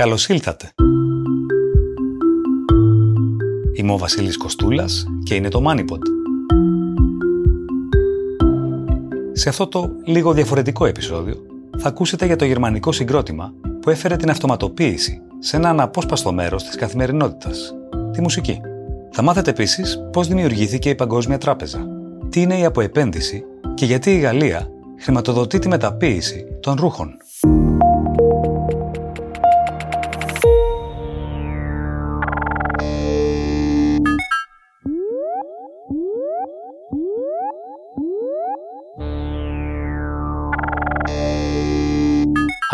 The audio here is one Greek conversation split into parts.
Καλώς ήλθατε! Είμαι ο Βασίλης Κοστούλας και είναι το MoneyPod. Σε αυτό το λίγο διαφορετικό επεισόδιο θα ακούσετε για το γερμανικό συγκρότημα που έφερε την αυτοματοποίηση σε ένα αναπόσπαστο μέρος της καθημερινότητας, τη μουσική. Θα μάθετε επίσης πώς δημιουργήθηκε η Παγκόσμια Τράπεζα, τι είναι η αποεπένδυση και γιατί η Γαλλία χρηματοδοτεί τη μεταποίηση των ρούχων.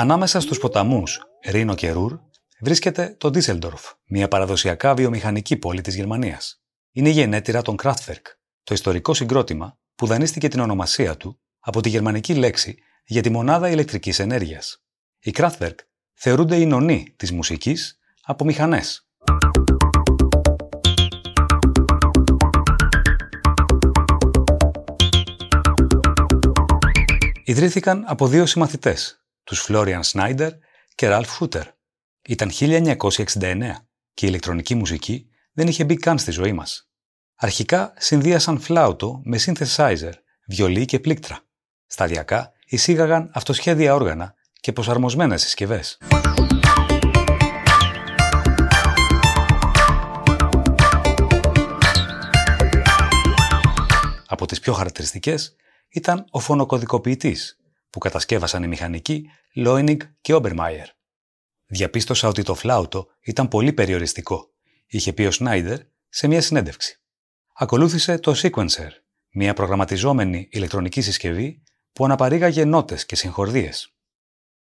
Ανάμεσα στους ποταμούς Ρήνο και Ρούρ βρίσκεται το Ντίσελντορφ, μια παραδοσιακά βιομηχανική πόλη της Γερμανίας. Είναι η γενέτειρα των Kraftwerk, το ιστορικό συγκρότημα που δανείστηκε την ονομασία του από τη γερμανική λέξη για τη μονάδα ηλεκτρικής ενέργειας. Οι Kraftwerk θεωρούνται οι νονοί της μουσικής από μηχανές. Ιδρύθηκαν από δύο συμμαθητές, τους Florian Snyder και Ralph Shooter. Ήταν 1969 και η ηλεκτρονική μουσική δεν είχε μπει καν στη ζωή μας. Αρχικά συνδύασαν φλάουτο με synthesizer, βιολί και πλήκτρα. Σταδιακά εισήγαγαν αυτοσχέδια όργανα και προσαρμοσμένες συσκευές. Από τις πιο χαρακτηριστικές ήταν ο φωνοκωδικοποιητής που κατασκεύασαν οι μηχανικοί Λόινιγκ και Obermeier. Διαπίστωσα ότι το φλάουτο ήταν πολύ περιοριστικό, είχε πει ο Σνάιντερ σε μια συνέντευξη. Ακολούθησε το Sequencer, μια προγραμματιζόμενη ηλεκτρονική συσκευή που αναπαρήγαγε νότες και συγχορδίες.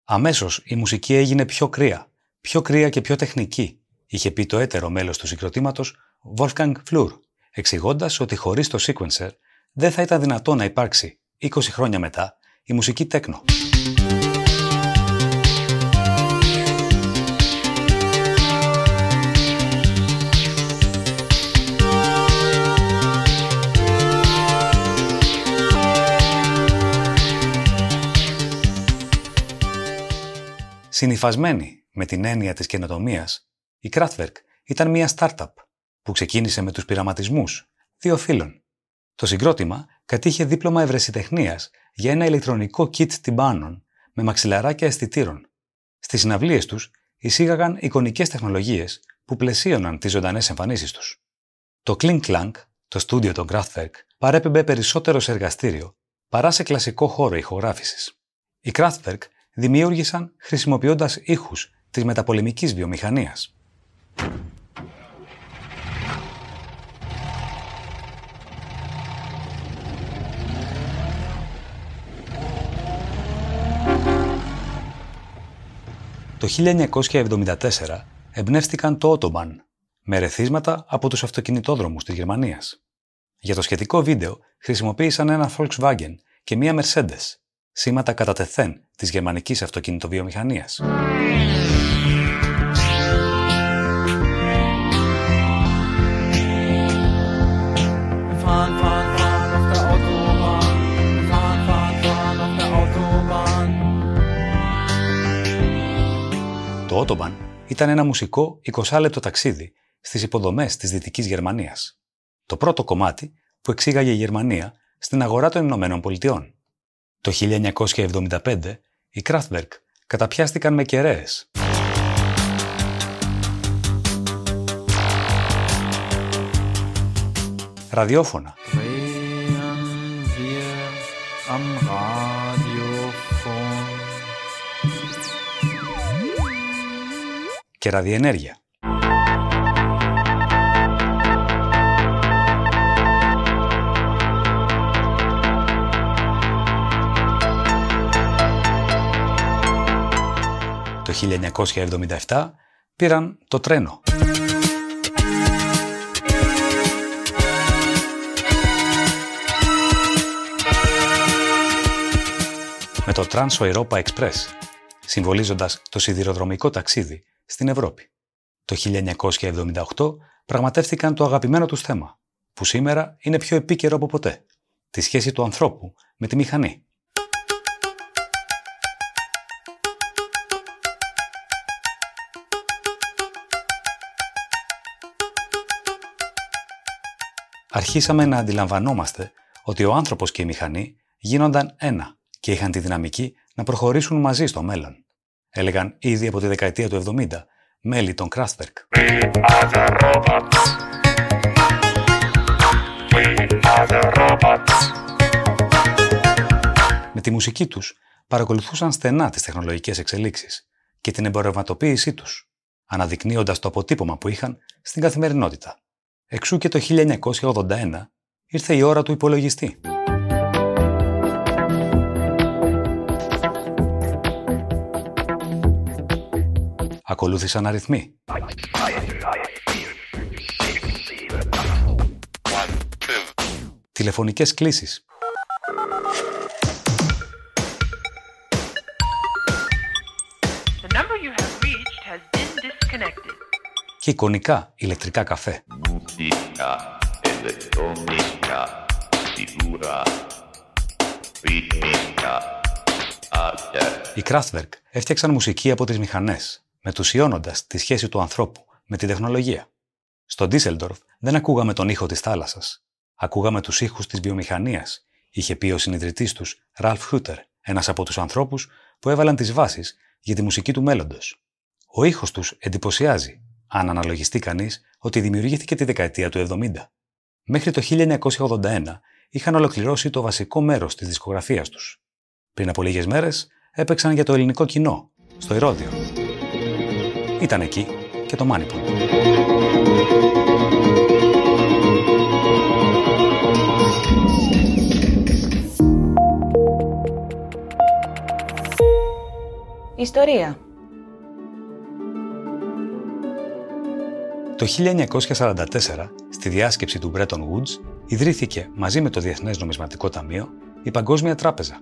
Αμέσως η μουσική έγινε πιο κρύα, πιο κρύα και πιο τεχνική, είχε πει το έτερο μέλος του συγκροτήματος Wolfgang Flur, εξηγώντας ότι χωρίς το Sequencer δεν θα ήταν δυνατό να υπάρξει 20 χρόνια μετά η μουσική τέκνο. Συνυφασμένη με την έννοια της καινοτομίας, η Kraftwerk ήταν μια startup που ξεκίνησε με τους πειραματισμούς δύο φίλων. Το συγκρότημα κατήχε δίπλωμα ευρεσιτεχνίας για ένα ηλεκτρονικό kit τυμπάνων με μαξιλαράκια αισθητήρων. Στις συναυλίες τους εισήγαγαν εικονικές τεχνολογίες που πλαισίωναν τις ζωντανές εμφανίσεις τους. Το Kling Clank, το στούντιο των Kraftwerk, παρέπεμπε περισσότερο σε εργαστήριο παρά σε κλασικό χώρο ηχογράφησης. Οι Kraftwerk δημιούργησαν χρησιμοποιώντας ήχους της μεταπολεμικής βιομηχανίας. Το 1974 εμπνεύστηκαν το Autobahn με ρεθίσματα από τους αυτοκινητόδρομους της Γερμανίας. Για το σχετικό βίντεο χρησιμοποίησαν ένα Volkswagen και μία Mercedes, σήματα κατά τεθέν της γερμανικής αυτοκινητοβιομηχανίας. Το Autobahn ήταν ένα μουσικό 20 λεπτό ταξίδι στις υποδομές της Δυτικής Γερμανίας. Το πρώτο κομμάτι που εξήγαγε η Γερμανία στην αγορά των Ηνωμένων Πολιτειών. Το 1975 οι Kraftwerk καταπιάστηκαν με κεραίες. Ραδιόφωνα. Και ραδιενέργεια. Το 1977 πήραν το τρένο. Με το Trans Europa Express, συμβολίζοντας το σιδηροδρομικό ταξίδι στην Ευρώπη. Το 1978 πραγματεύτηκαν το αγαπημένο τους θέμα, που σήμερα είναι πιο επίκαιρο από ποτέ, τη σχέση του ανθρώπου με τη μηχανή. Αρχίσαμε να αντιλαμβανόμαστε ότι ο άνθρωπος και η μηχανή γίνονταν ένα και είχαν τη δυναμική να προχωρήσουν μαζί στο μέλλον. Έλεγαν ήδη από τη δεκαετία του 70 μέλη των Kraftwerk. Με τη μουσική τους παρακολουθούσαν στενά τις τεχνολογικές εξελίξεις και την εμπορευματοποίησή τους, αναδεικνύοντας το αποτύπωμα που είχαν στην καθημερινότητα. Εξού και το 1981 ήρθε η ώρα του υπολογιστή. Ακολούθησαν αριθμοί. Τηλεφωνικές κλήσεις. Και εικονικά ηλεκτρικά καφέ. Οι Kraftwerk έφτιαξαν μουσική από τις μηχανές, μετουσιώνοντας τη σχέση του ανθρώπου με την τεχνολογία. Στο Ντίσελντορφ δεν ακούγαμε τον ήχο της θάλασσας. Ακούγαμε τους ήχους της βιομηχανίας, είχε πει ο συνειδητής τους, Ραλφ Χούτερ, ένας από τους ανθρώπους που έβαλαν τις βάσεις για τη μουσική του μέλλοντος. Ο ήχος τους εντυπωσιάζει, αν αναλογιστεί κανείς ότι δημιουργήθηκε τη δεκαετία του 70. Μέχρι το 1981 είχαν ολοκληρώσει το βασικό μέρος της δισκογραφίας τους. Πριν από λίγες μέρες έπαιξαν για το ελληνικό κοινό, στο Ηρώδιο. Ήταν εκεί και το Μάνιπουλ. Ιστορία Το 1944, στη διάσκεψη του Bretton Woods, ιδρύθηκε μαζί με το Διεθνές Νομισματικό Ταμείο η Παγκόσμια Τράπεζα.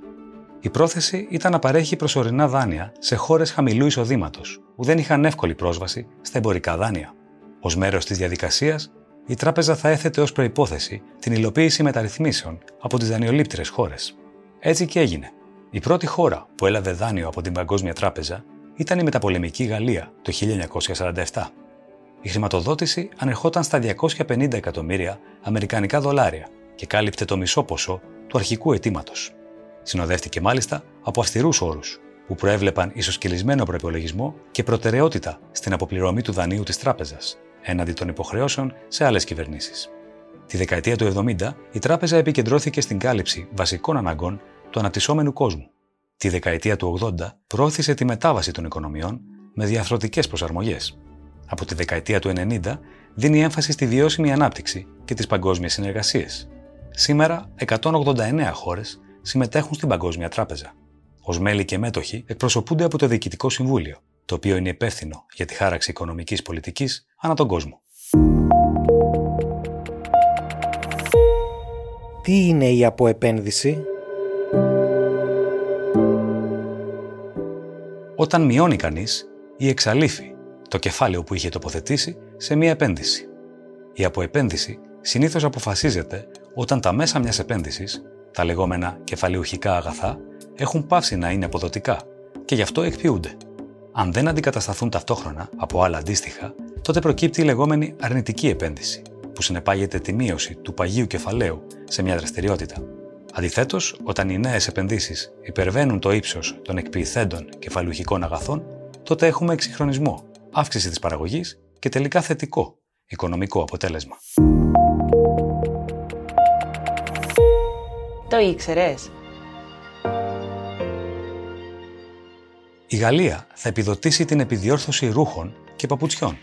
Η πρόθεση ήταν να παρέχει προσωρινά δάνεια σε χώρες χαμηλού εισοδήματος, που δεν είχαν εύκολη πρόσβαση στα εμπορικά δάνεια. Ω μέρος της διαδικασίας, η τράπεζα θα έθετε ως προπόθεση την υλοποίηση μεταρρυθμίσεων από τις δανειολήπτηρε χώρες. Έτσι και έγινε. Η πρώτη χώρα που έλαβε δάνειο από την Παγκόσμια Τράπεζα ήταν η μεταπολεμική Γαλλία το 1947. Η χρηματοδότηση ανερχόταν στα 250 εκατομμύρια αμερικανικά δολάρια και κάλυπτε το μισό ποσό του αρχικού αιτήματος. Συνοδεύτηκε μάλιστα από αυστηρούς όρους, που προέβλεπαν ισοσκελισμένο προπολογισμό και προτεραιότητα στην αποπληρωμή του δανείου της τράπεζας, έναντι των υποχρεώσεων σε άλλες κυβερνήσεις. Τη δεκαετία του 70, η τράπεζα επικεντρώθηκε στην κάλυψη βασικών αναγκών του αναπτυσσόμενου κόσμου. Τη δεκαετία του 80 προώθησε τη μετάβαση των οικονομιών με διαφορετικέ προσαρμογές. Από τη δεκαετία του 90 δίνει έμφαση στη βιώσιμη ανάπτυξη και τις παγκόσμιες συνεργασίες. Σήμερα, 189 χώρες συμμετέχουν στην Παγκόσμια Τράπεζα. Ω μέλη και μέτοχοι εκπροσωπούνται από το Διοικητικό Συμβούλιο, το οποίο είναι υπεύθυνο για τη χάραξη οικονομικής πολιτικής ανά τον κόσμο. Τι είναι η αποεπένδυση; Όταν μειώνει κανείς ή εξαλείφει το κεφάλαιο που είχε τοποθετήσει σε μία επένδυση. Η αποεπένδυση συνήθως αποφασίζεται όταν τα μέσα μιας επένδυσης, τα λεγόμενα κεφαλαιουχικά αγαθά, έχουν πάυσει να είναι αποδοτικά και γι' αυτό εκποιούνται. Αν δεν αντικατασταθούν ταυτόχρονα από άλλα αντίστοιχα, τότε προκύπτει η λεγόμενη αρνητική επένδυση, που συνεπάγεται τη μείωση του παγίου κεφαλαίου σε μια δραστηριότητα. Αντιθέτως, όταν οι νέες επενδύσεις υπερβαίνουν το ύψος των εκποιηθέντων κεφαλουχικών αγαθών, τότε έχουμε εξυγχρονισμό, αύξηση της παραγωγής και τελικά θετικό οικονομικό αποτέλεσμα. Το ήξερες; Η Γαλλία θα επιδοτήσει την επιδιόρθωση ρούχων και παπουτσιών.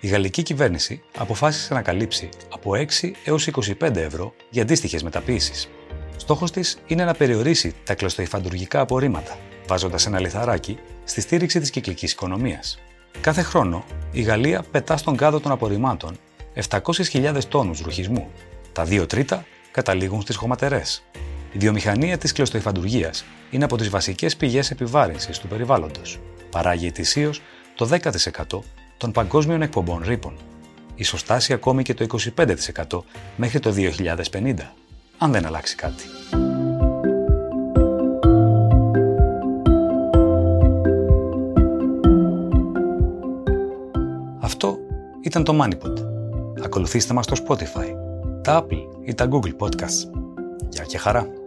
Η γαλλική κυβέρνηση αποφάσισε να καλύψει από 6 έως 25 ευρώ για αντίστοιχες μεταποίησεις. Στόχος της είναι να περιορίσει τα κλωστοϊφαντουργικά απορρίμματα, βάζοντας ένα λιθαράκι στη στήριξη της κυκλικής οικονομίας. Κάθε χρόνο, η Γαλλία πετά στον κάδο των απορριμμάτων 700.000 τόνους ρουχισμού. Τα δύο τρίτα καταλήγουν στις χωματερές. Η βιομηχανία της κλωστοϊφαντουργίας είναι από τις βασικές πηγές επιβάρυνσης του περιβάλλοντος. Παράγει ετησίως το 10% των παγκόσμιων εκπομπών ρήπων. Ίσως φτάσει ακόμη και το 25% μέχρι το 2050, αν δεν αλλάξει κάτι. Αυτό ήταν το MoneyPod. Ακολουθήστε μας στο Spotify, τα Apple ή τα Google Podcasts. Γεια και χαρά!